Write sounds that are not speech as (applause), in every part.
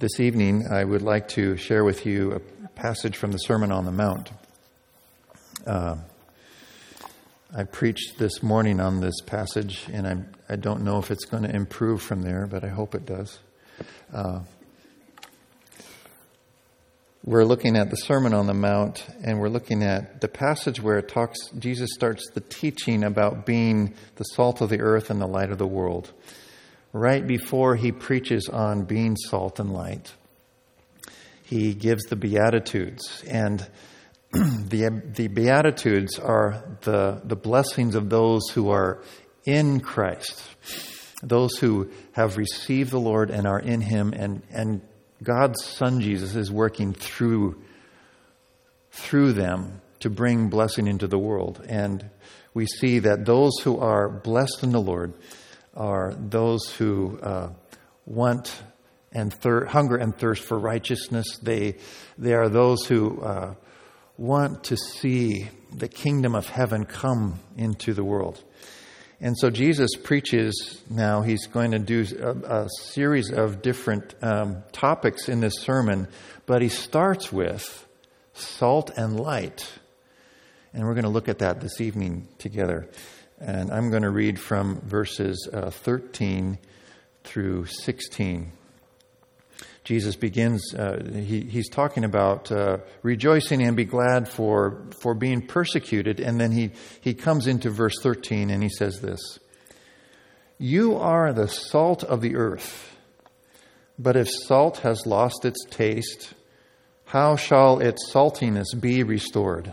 This evening, I would like to share with you a passage from the Sermon on the Mount. Uh, I preached this morning on this passage, and I do not know if it's going to improve from there, but I hope it does. Uh, we're looking at the Sermon on the Mount, and we're looking at the passage where it talks, Jesus starts the teaching about being the salt of the earth and the light of the world right before he preaches on being salt and light. He gives the Beatitudes, and (clears throat) the, the Beatitudes are the, the blessings of those who are in Christ, those who have received the Lord and are in Him, and, and God's Son Jesus is working through, through them to bring blessing into the world. And we see that those who are blessed in the Lord, are those who uh, want and thir- hunger and thirst for righteousness. They, they are those who uh, want to see the kingdom of heaven come into the world. And so Jesus preaches now, he's going to do a, a series of different um, topics in this sermon, but he starts with salt and light. And we're going to look at that this evening together. And I'm going to read from verses uh, 13 through 16. Jesus begins, uh, he, he's talking about uh, rejoicing and be glad for, for being persecuted. And then he, he comes into verse 13 and he says this You are the salt of the earth. But if salt has lost its taste, how shall its saltiness be restored?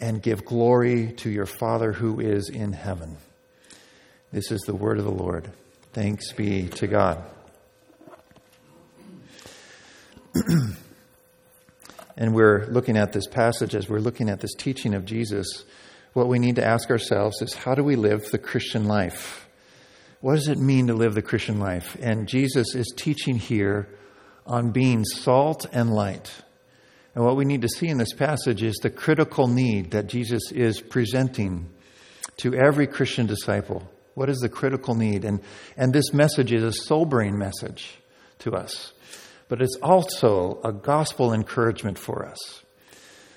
and give glory to your Father who is in heaven. This is the word of the Lord. Thanks be to God. (clears throat) and we're looking at this passage as we're looking at this teaching of Jesus. What we need to ask ourselves is how do we live the Christian life? What does it mean to live the Christian life? And Jesus is teaching here on being salt and light. And what we need to see in this passage is the critical need that Jesus is presenting to every Christian disciple. What is the critical need? And, and this message is a sobering message to us, but it's also a gospel encouragement for us.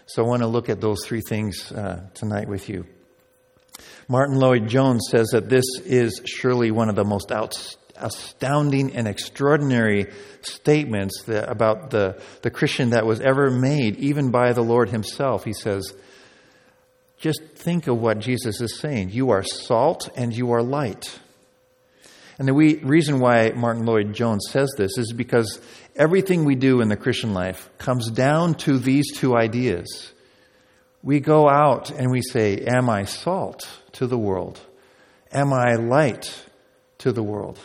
So I want to look at those three things uh, tonight with you. Martyn Lloyd-Jones says that this is surely one of the most outstanding astounding and extraordinary statements that, about the, the Christian that was ever made, even by the Lord Himself. He says, just think of what Jesus is saying. You are salt and you are light. And the we, reason why Martyn Lloyd-Jones says this is because everything we do in the Christian life comes down to these two ideas. We go out and we say, Am I salt to the world? Am I light to the world?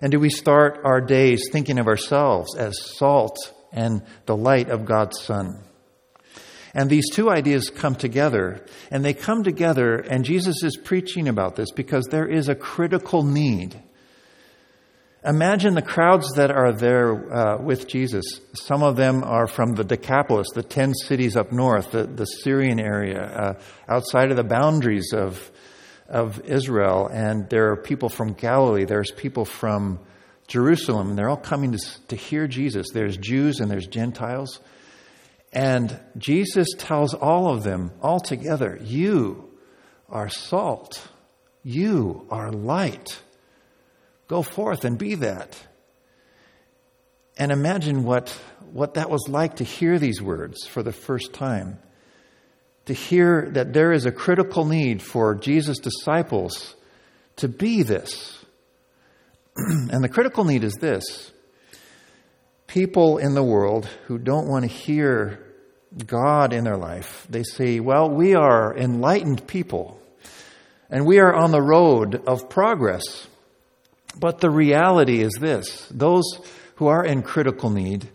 And do we start our days thinking of ourselves as salt and the light of God's Son? And these two ideas come together, and they come together, and Jesus is preaching about this because there is a critical need. Imagine the crowds that are there uh, with Jesus. Some of them are from the Decapolis, the ten cities up north, the, the Syrian area, uh, outside of the boundaries of of Israel, and there are people from Galilee, there's people from Jerusalem, and they're all coming to, to hear Jesus. There's Jews and there's Gentiles. And Jesus tells all of them, all together, You are salt, you are light. Go forth and be that. And imagine what, what that was like to hear these words for the first time to hear that there is a critical need for Jesus' disciples to be this. (clears throat) and the critical need is this people in the world who don't want to hear God in their life, they say, well, we are enlightened people and we are on the road of progress. But the reality is this those who are in critical need.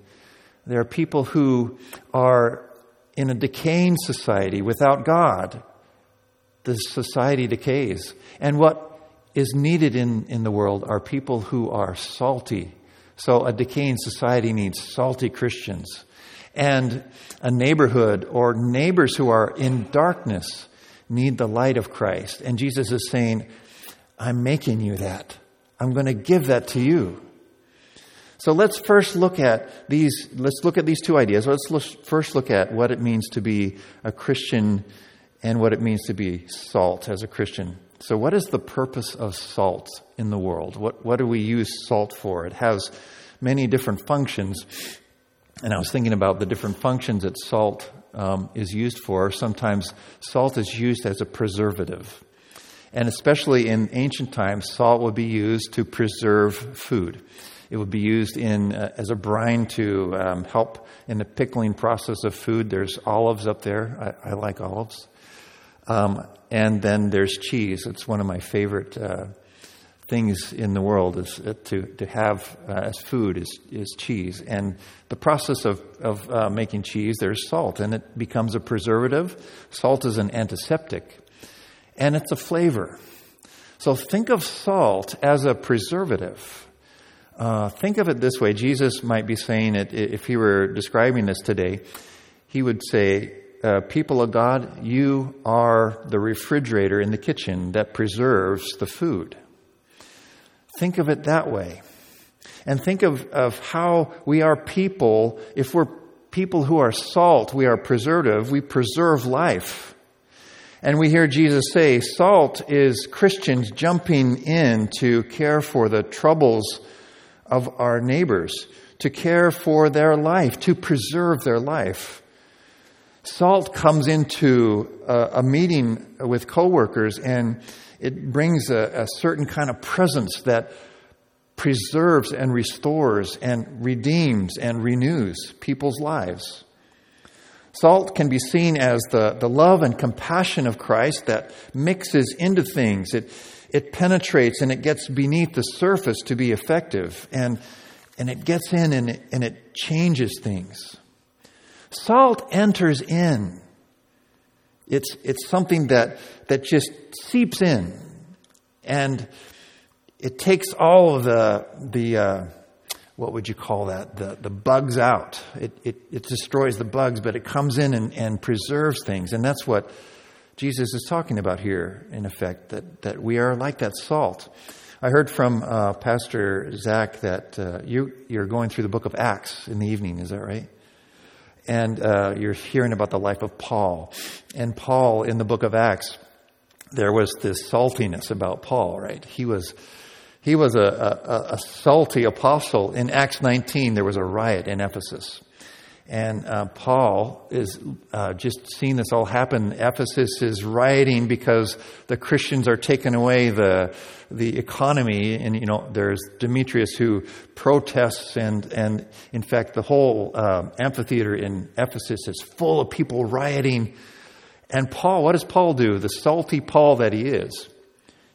There are people who are in a decaying society without God. The society decays. And what is needed in, in the world are people who are salty. So a decaying society needs salty Christians. And a neighborhood or neighbors who are in darkness need the light of Christ. And Jesus is saying, I'm making you that. I'm going to give that to you. So let's first look at these, let's look at these two ideas. Let's look, first look at what it means to be a Christian and what it means to be salt as a Christian. So, what is the purpose of salt in the world? What, what do we use salt for? It has many different functions. And I was thinking about the different functions that salt um, is used for. Sometimes salt is used as a preservative. And especially in ancient times, salt would be used to preserve food. It would be used in, uh, as a brine to um, help in the pickling process of food. There's olives up there. I, I like olives. Um, and then there's cheese. It's one of my favorite uh, things in the world is uh, to, to have uh, as food is, is cheese. And the process of, of uh, making cheese, there's salt, and it becomes a preservative. Salt is an antiseptic, and it's a flavor. So think of salt as a preservative. Uh, think of it this way Jesus might be saying it if he were describing this today. He would say, uh, people of God, you are the refrigerator in the kitchen that preserves the food. Think of it that way. And think of, of how we are people, if we're people who are salt, we are preservative, we preserve life. And we hear Jesus say, salt is Christians jumping in to care for the troubles of our neighbors, to care for their life, to preserve their life. Salt comes into a, a meeting with coworkers and it brings a, a certain kind of presence that preserves and restores and redeems and renews people's lives. Salt can be seen as the, the love and compassion of Christ that mixes into things. It, it penetrates and it gets beneath the surface to be effective. And, and it gets in and it, and it changes things. Salt enters in. It's, it's something that, that just seeps in. And it takes all of the, the uh, what would you call that? The, the bugs out. It, it, it destroys the bugs, but it comes in and, and preserves things. And that's what Jesus is talking about here, in effect, that, that we are like that salt. I heard from uh, Pastor Zach that uh, you, you're going through the book of Acts in the evening. Is that right? and uh, you're hearing about the life of Paul. And Paul, in the book of Acts, there was this saltiness about Paul, right? He was he was a, a, a salty apostle. In Acts 19, there was a riot in Ephesus. And uh, Paul is uh, just seeing this all happen. Ephesus is rioting because the Christians are taking away the the economy. And you know, there's Demetrius who protests, and and in fact, the whole uh, amphitheater in Ephesus is full of people rioting. And Paul, what does Paul do? The salty Paul that he is,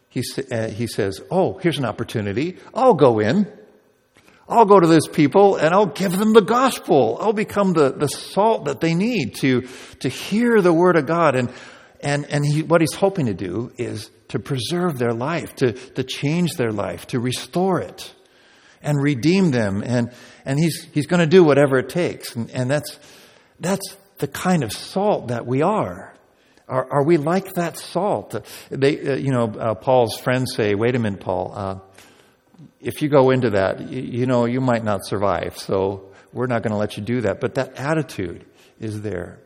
he uh, he says, "Oh, here's an opportunity. I'll go in." I'll go to those people and I'll give them the gospel. I'll become the, the salt that they need to, to hear the word of God. And, and, and he, what he's hoping to do is to preserve their life, to, to change their life, to restore it and redeem them. And, and he's, he's going to do whatever it takes. And, and that's, that's the kind of salt that we are. Are, are we like that salt? They, uh, you know, uh, Paul's friends say, wait a minute, Paul, uh, if you go into that, you, know, you might not survive. So we're not going to let you do that. But that attitude is there.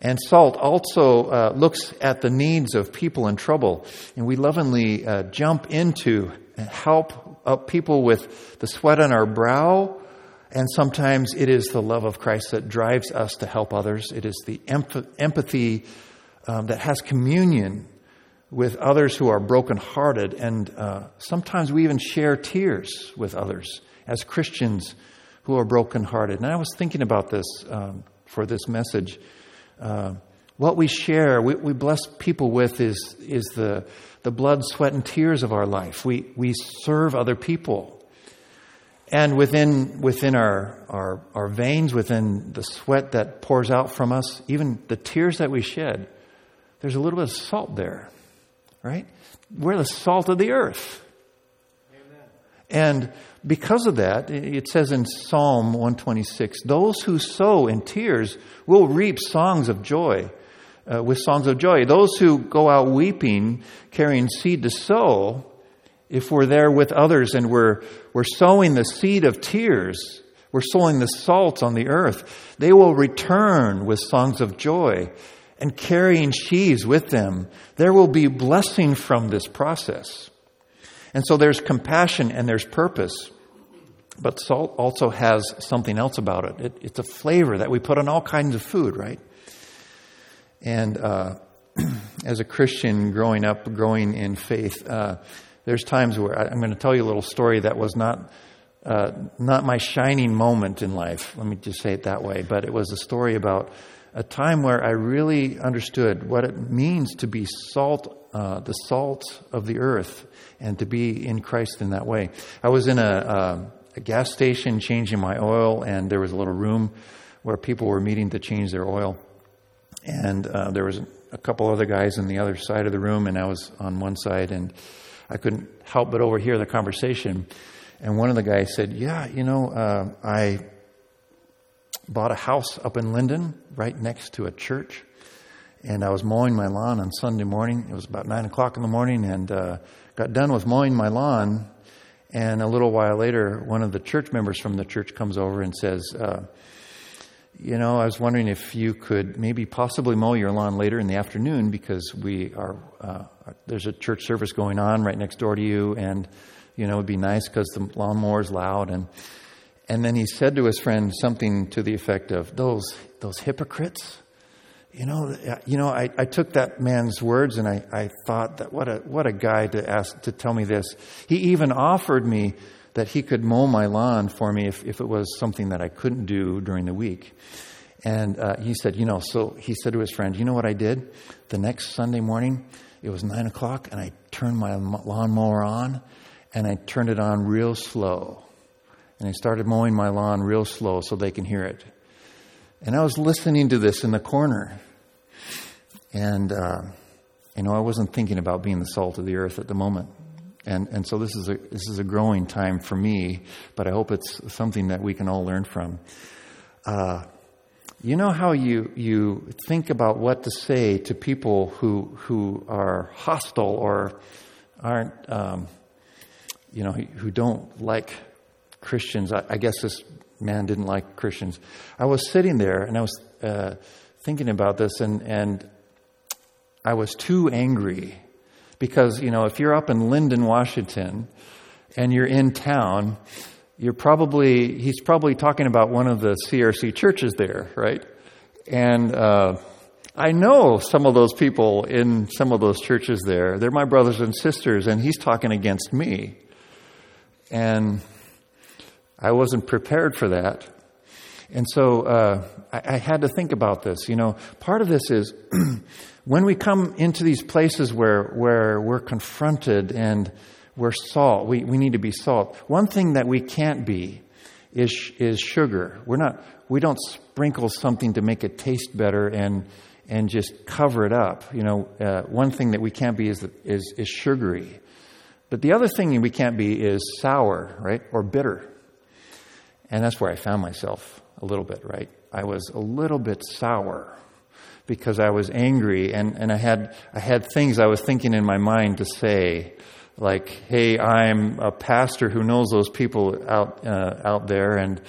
And salt also uh, looks at the needs of people in trouble. And we lovingly uh, jump into and help uh, people with the sweat on our brow. And sometimes it is the love of Christ that drives us to help others. It is the empathy um, that has communion with others who are brokenhearted, and uh, sometimes we even share tears with others as Christians who are brokenhearted. And I was thinking about this um, for this message. Uh, what we share, we, we, bless people with, is, is the, the blood, sweat, and tears of our life. We, we serve other people. and within, within our, our, our veins, within the sweat that pours out from us, even the tears that we shed, there's a little bit of salt there, right? We're the salt of the earth. Amen. And because of that, it says in Psalm 126 those who sow in tears will reap songs of joy. Uh, with songs of joy. Those who go out weeping, carrying seed to sow, if we're there with others and we're, we're sowing the seed of tears, we're sowing the salt on the earth, they will return with songs of joy and carrying sheaves with them. There will be blessing from this process. And so there's compassion and there's purpose. But salt also has something else about it. it it's a flavor that we put on all kinds of food, right? And uh, (clears throat) as a Christian growing up, growing in faith, uh, there's times where I, am going to tell you a little story that was not uh, not my shining moment in life. Let me just say it that way. But it was a story about a time where I really understood what it means to be salt, uh, the salt of the earth, and to be in Christ in that way. I was in a, a, a gas station changing my oil, and there was a little room where people were meeting to change their oil. And uh, there was a couple other guys on the other side of the room, and I was on one side, and I couldn't help but overhear the conversation. And one of the guys said, Yeah, you know, uh, I bought a house up in Lynden, right next to a church. And I was mowing my lawn on Sunday morning. It was about 9 o'clock in the morning, and uh, got done with mowing my lawn. And a little while later, one of the church members from the church comes over and says, uh, you know, I was wondering if you could maybe possibly mow your lawn later in the afternoon because we are uh, there's a church service going on right next door to you, and you know it'd be nice because the lawnmower is loud. And and then he said to his friend something to the effect of those those hypocrites. You know, you know, I, I took that man's words and I, I thought that what a what a guy to ask to tell me this. He even offered me that he could mow my lawn for me if, if it was something that I couldn't do during the week. And uh, he said, you know, so he said to his friend, you know what I did? The next Sunday morning, it was nine o'clock, and I turned my lawnmower on, and I turned it on real slow. And I started mowing my lawn real slow so they can hear it. And I was listening to this in the corner. And, uh, you know, I wasn't thinking about being the salt of the earth at the moment. And, and so this is, a, this is a growing time for me, but I hope it's something that we can all learn from. Uh, you know how you, you think about what to say to people who, who are hostile or aren't, um, you know, who don't like Christians. I, I, guess this man didn't like Christians. I was sitting there and I was uh, thinking about this, and, and I was too angry because, you know, if you're up in Lynden, Washington, and you're in town, you're probably, he's probably talking about one of the CRC churches there, right? And uh, I know some of those people in some of those churches there. They're my brothers and sisters, and he's talking against me. And I wasn't prepared for that. And so uh, I, I, had to think about this. You know, part of this is (clears throat) when we come into these places where, where we're confronted and we're salt, we, we need to be salt. One thing that we can't be is, is sugar. We're not, we don't sprinkle something to make it taste better and, and just cover it up. You know, uh, one thing that we can't be is, is, is sugary. But the other thing we can't be is sour, right? Or bitter. And that's where I found myself a little bit, right? I was a little bit sour because I was angry and, and I had I had things I was thinking in my mind to say, like, "Hey, I'm a pastor who knows those people out uh, out there, and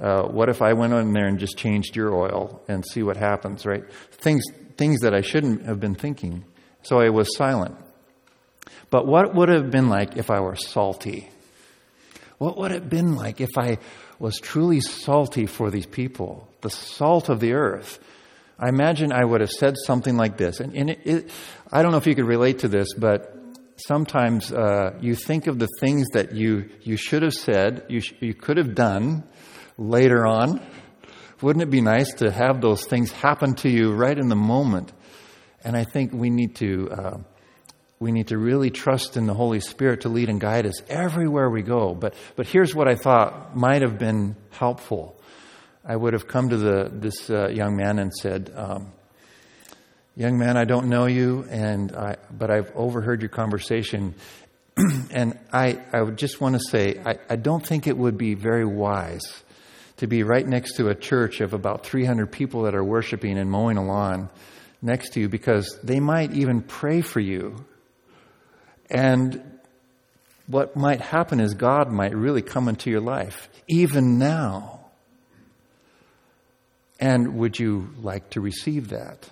uh, what if I went in there and just changed your oil and see what happens?" Right? Things things that I shouldn't have been thinking. So I was silent. But what would it have been like if I were salty? What would it have been like if I was truly salty for these people, the salt of the earth? I imagine I would have said something like this. And, and it, it, I don't know if you could relate to this, but sometimes uh, you think of the things that you, you should have said, you, sh- you could have done later on. Wouldn't it be nice to have those things happen to you right in the moment? And I think we need to uh, we need to really trust in the Holy Spirit to lead and guide us everywhere we go. But, but here's what I thought might have been helpful. I would have come to the, this uh, young man and said, um, Young man, I don't know you, and I, but I've overheard your conversation. (clears throat) and I, I would just want to say, I, I don't think it would be very wise to be right next to a church of about 300 people that are worshiping and mowing a lawn next to you because they might even pray for you. And what might happen is God might really come into your life, even now. And would you like to receive that?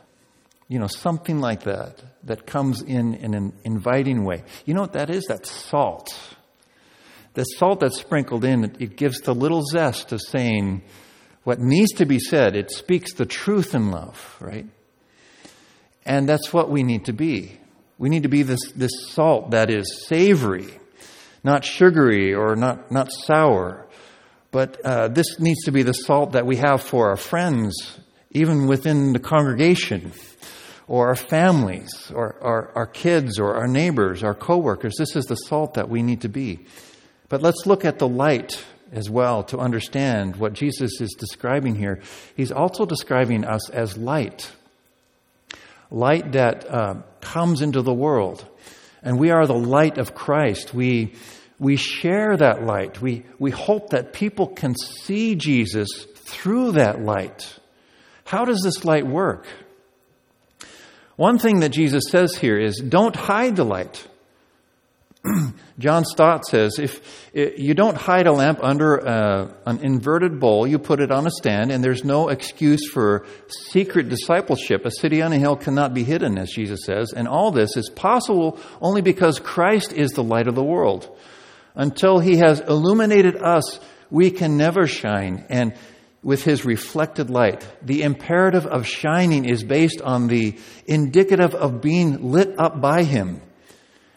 You know, something like that, that comes in in an inviting way. You know what that is? That's salt. The salt that's sprinkled in, it gives the little zest of saying what needs to be said. It speaks the truth in love, right? And that's what we need to be. We need to be this, this salt that is savory, not sugary or not, not sour. But uh, this needs to be the salt that we have for our friends, even within the congregation, or our families, or our, our kids, or our neighbors, our coworkers. This is the salt that we need to be. But let's look at the light as well to understand what Jesus is describing here. He's also describing us as light light that uh, comes into the world. And we are the light of Christ. We, we share that light. We, we hope that people can see Jesus through that light. How does this light work? One thing that Jesus says here is don't hide the light. (clears throat) John Stott says if you don't hide a lamp under a, uh, an inverted bowl, you put it on a stand, and there's no excuse for secret discipleship. A city on a hill cannot be hidden, as Jesus says, and all this is possible only because Christ is the light of the world. Until he has illuminated us, we can never shine. And with his reflected light, the imperative of shining is based on the indicative of being lit up by him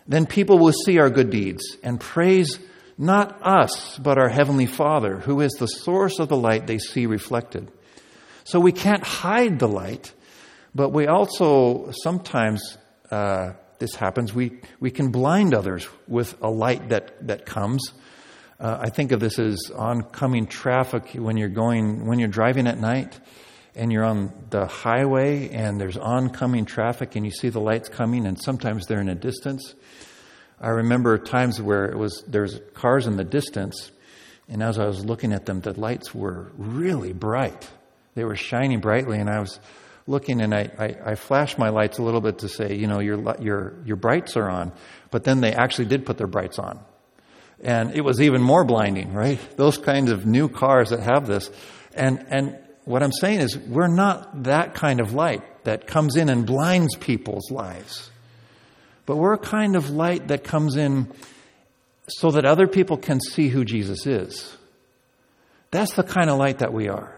then people will see our good deeds and praise not us, but our Heavenly Father, who is the source of the light they see reflected. So we can't hide the light, but we also sometimes, uh, this happens, we, we can blind others with a light that, that comes. Uh, I think of this as oncoming traffic when you're going, when you're driving at night and you're on the highway and there's oncoming traffic and you see the lights coming and sometimes they're in a distance. I remember times where it was there's cars in the distance, and as I was looking at them, the lights were really bright. They were shining brightly, and I was looking, and I, I, I flashed my lights a little bit to say, you know, your your your brights are on. But then they actually did put their brights on, and it was even more blinding, right? Those kinds of new cars that have this, and and what I'm saying is, we're not that kind of light that comes in and blinds people's lives. But we're a kind of light that comes in so that other people can see who Jesus is. That's the kind of light that we are.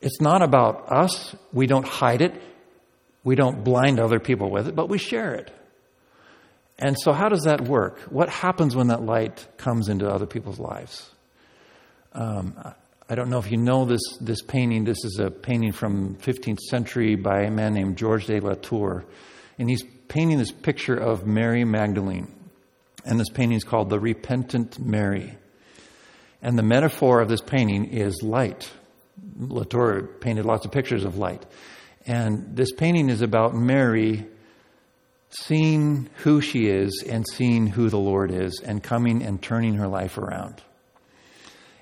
It's not about us. We don't hide it. We don't blind other people with it, but we share it. And so, how does that work? What happens when that light comes into other people's lives? Um, I don't know if you know this, this painting. This is a painting from 15th century by a man named George de la Tour. And he's painting this picture of Mary Magdalene. And this painting is called The Repentant Mary. And the metaphor of this painting is light. Latour painted lots of pictures of light. And this painting is about Mary seeing who she is and seeing who the Lord is and coming and turning her life around.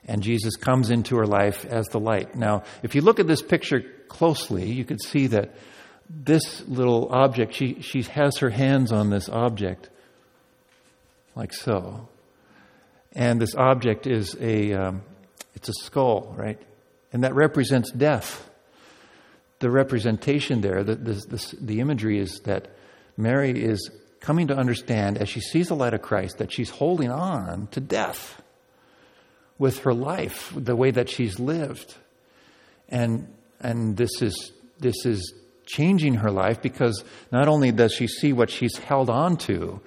And Jesus comes into her life as the light. Now, if you look at this picture closely, you could see that this little object, she, she has her hands on this object, like so. And this object is a, um, it's a skull, right? And that represents death. The representation there, the, the, the, the imagery is that Mary is coming to understand as she sees the light of Christ that she's holding on to death with her life, the way that she's lived. And, and this is, this is changing her life because not only does she see what she's held on to,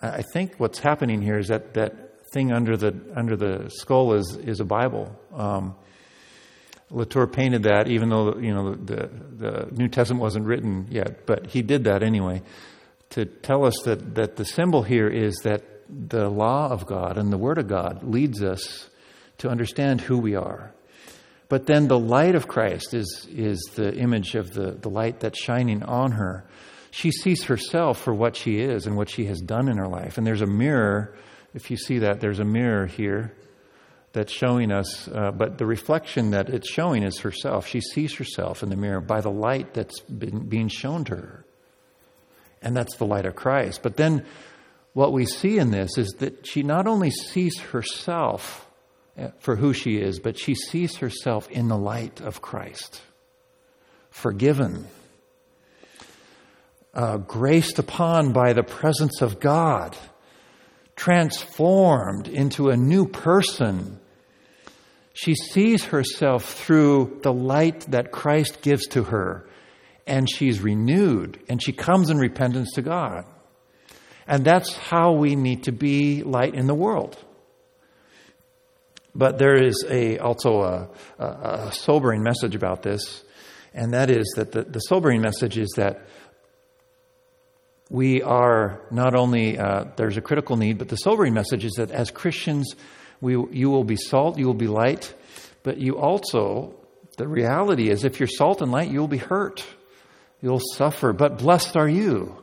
I think what's happening here is that that thing under the under the skull is is a Bible. Um, Latour painted that, even though you know the the New Testament wasn't written yet, but he did that anyway. to tell us that, that the symbol here is that the law of God and the Word of God leads us to understand who we are. But then the light of Christ is, is the image of the, the light that's shining on her. She sees herself for what she is and what she has done in her life. And there's a mirror, if you see that, there's a mirror here that's showing us, uh, but the reflection that it's showing is herself. She sees herself in the mirror by the light that's been, being shown to her. And that's the light of Christ. But then what we see in this is that she not only sees herself for who she is, but she sees herself in the light of Christ. Forgiven, uh, graced upon by the presence of God, transformed into a new person. She sees herself through the light that Christ gives to her, and she's renewed, and she comes in repentance to God. And that's how we need to be light in the world. But there is a, also a, a, sobering message about this, and that is that the, the sobering message is that we are not only, uh, there's a critical need, but the sobering message is that as Christians, we, you will be salt, you will be light, but you also, the reality is, if you're salt and light, you'll be hurt. You'll suffer, but blessed are you.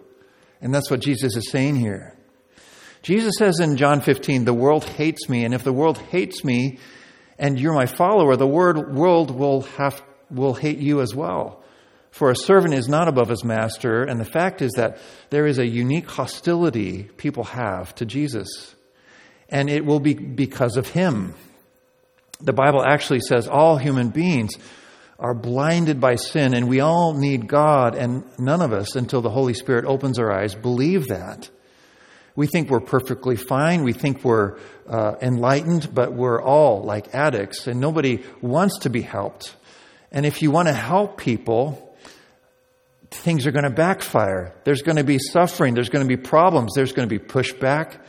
And that's what Jesus is saying here. Jesus says in John 15, the world hates me, and if the world hates me and you're my follower, the world will have, will hate you as well. For a servant is not above his master, and the fact is that there is a unique hostility people have to Jesus. And it will be because of him. The Bible actually says all human beings are blinded by sin, and we all need God, and none of us, until the Holy Spirit opens our eyes, believe that. We think we're perfectly fine. We think we're uh, enlightened, but we're all like addicts, and nobody wants to be helped. And if you want to help people, things are going to backfire. There's going to be suffering. There's going to be problems. There's going to be pushback.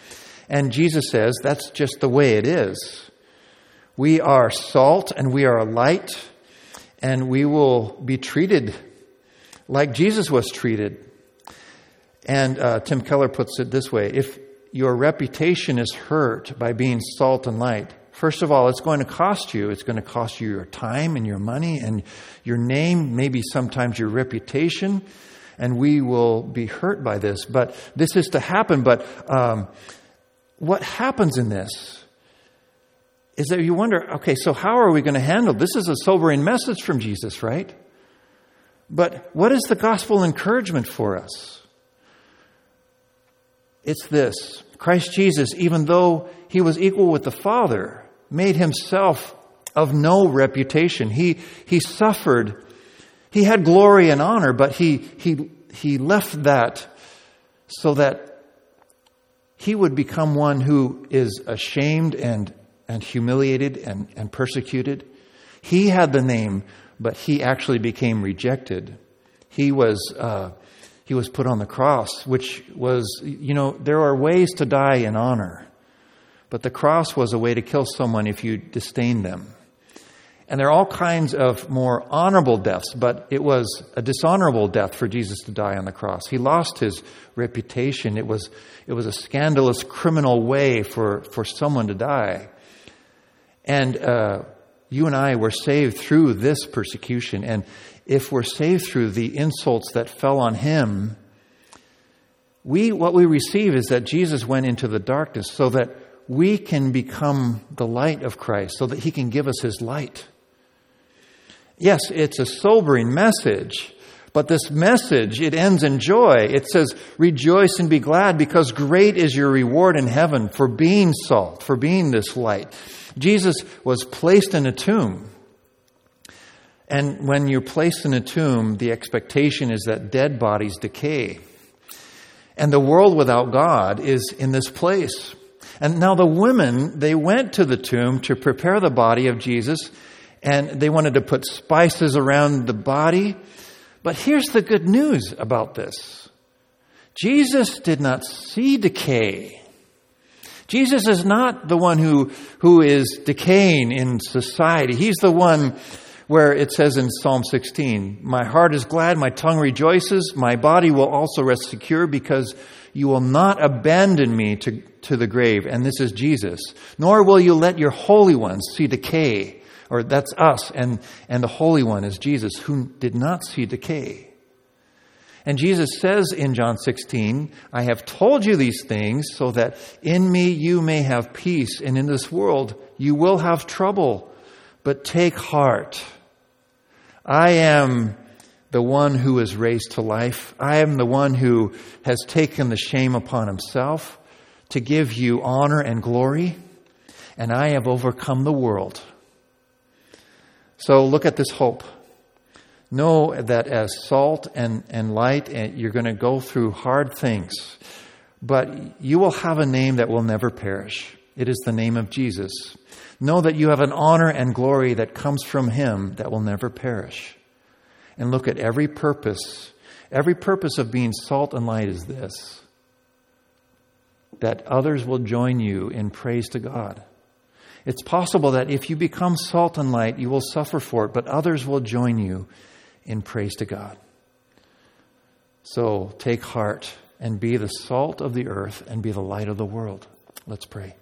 And Jesus says that's just the way it is. We are salt and we are light, and we will be treated like Jesus was treated. And uh, Tim Keller puts it this way if your reputation is hurt by being salt and light, first of all, it's going to cost you. It's going to cost you your time and your money and your name, maybe sometimes your reputation. And we will be hurt by this. But this is to happen. But um, what happens in this? Is that you wonder, okay, so how are we going to handle this? Is a sobering message from Jesus, right? But what is the gospel encouragement for us? It's this Christ Jesus, even though he was equal with the Father, made himself of no reputation. He, he suffered. He had glory and honor, but he, he, he left that so that he would become one who is ashamed and, and humiliated and, and persecuted. He had the name, but he actually became rejected. He was uh, he was put on the cross, which was, you know, there are ways to die in honor, but the cross was a way to kill someone if you disdain them. And there are all kinds of more honorable deaths, but it was a dishonorable death for Jesus to die on the cross. He lost his reputation. It was, it was a scandalous criminal way for, for someone to die. And uh, you and I were saved through this persecution. And if we're saved through the insults that fell on him, we, what we receive is that Jesus went into the darkness so that we can become the light of Christ, so that he can give us his light. Yes, it's a sobering message, but this message, it ends in joy. It says, rejoice and be glad because great is your reward in heaven for being salt, for being this light. Jesus was placed in a tomb. And when you're placed in a tomb, the expectation is that dead bodies decay. And the world without God is in this place. And now the women, they went to the tomb to prepare the body of Jesus, and they wanted to put spices around the body. But here's the good news about this Jesus did not see decay. Jesus is not the one who, who is decaying in society. He's the one where it says in Psalm 16, My heart is glad, my tongue rejoices, my body will also rest secure because you will not abandon me to, to the grave. And this is Jesus. Nor will you let your holy ones see decay. Or that's us. And, and the Holy One is Jesus, who did not see decay. And Jesus says in John 16, I have told you these things so that in me you may have peace, and in this world you will have trouble. But take heart. I am the one who is raised to life. I am the one who has taken the shame upon himself to give you honor and glory, and I have overcome the world. So look at this hope. Know that as salt and, and light, and you're going to go through hard things, but you will have a name that will never perish. It is the name of Jesus. Know that you have an honor and glory that comes from Him that will never perish. And look at every purpose. Every purpose of being salt and light is this that others will join you in praise to God. It's possible that if you become salt and light, you will suffer for it, but others will join you in praise to God. So take heart and be the salt of the earth and be the light of the world. Let's pray.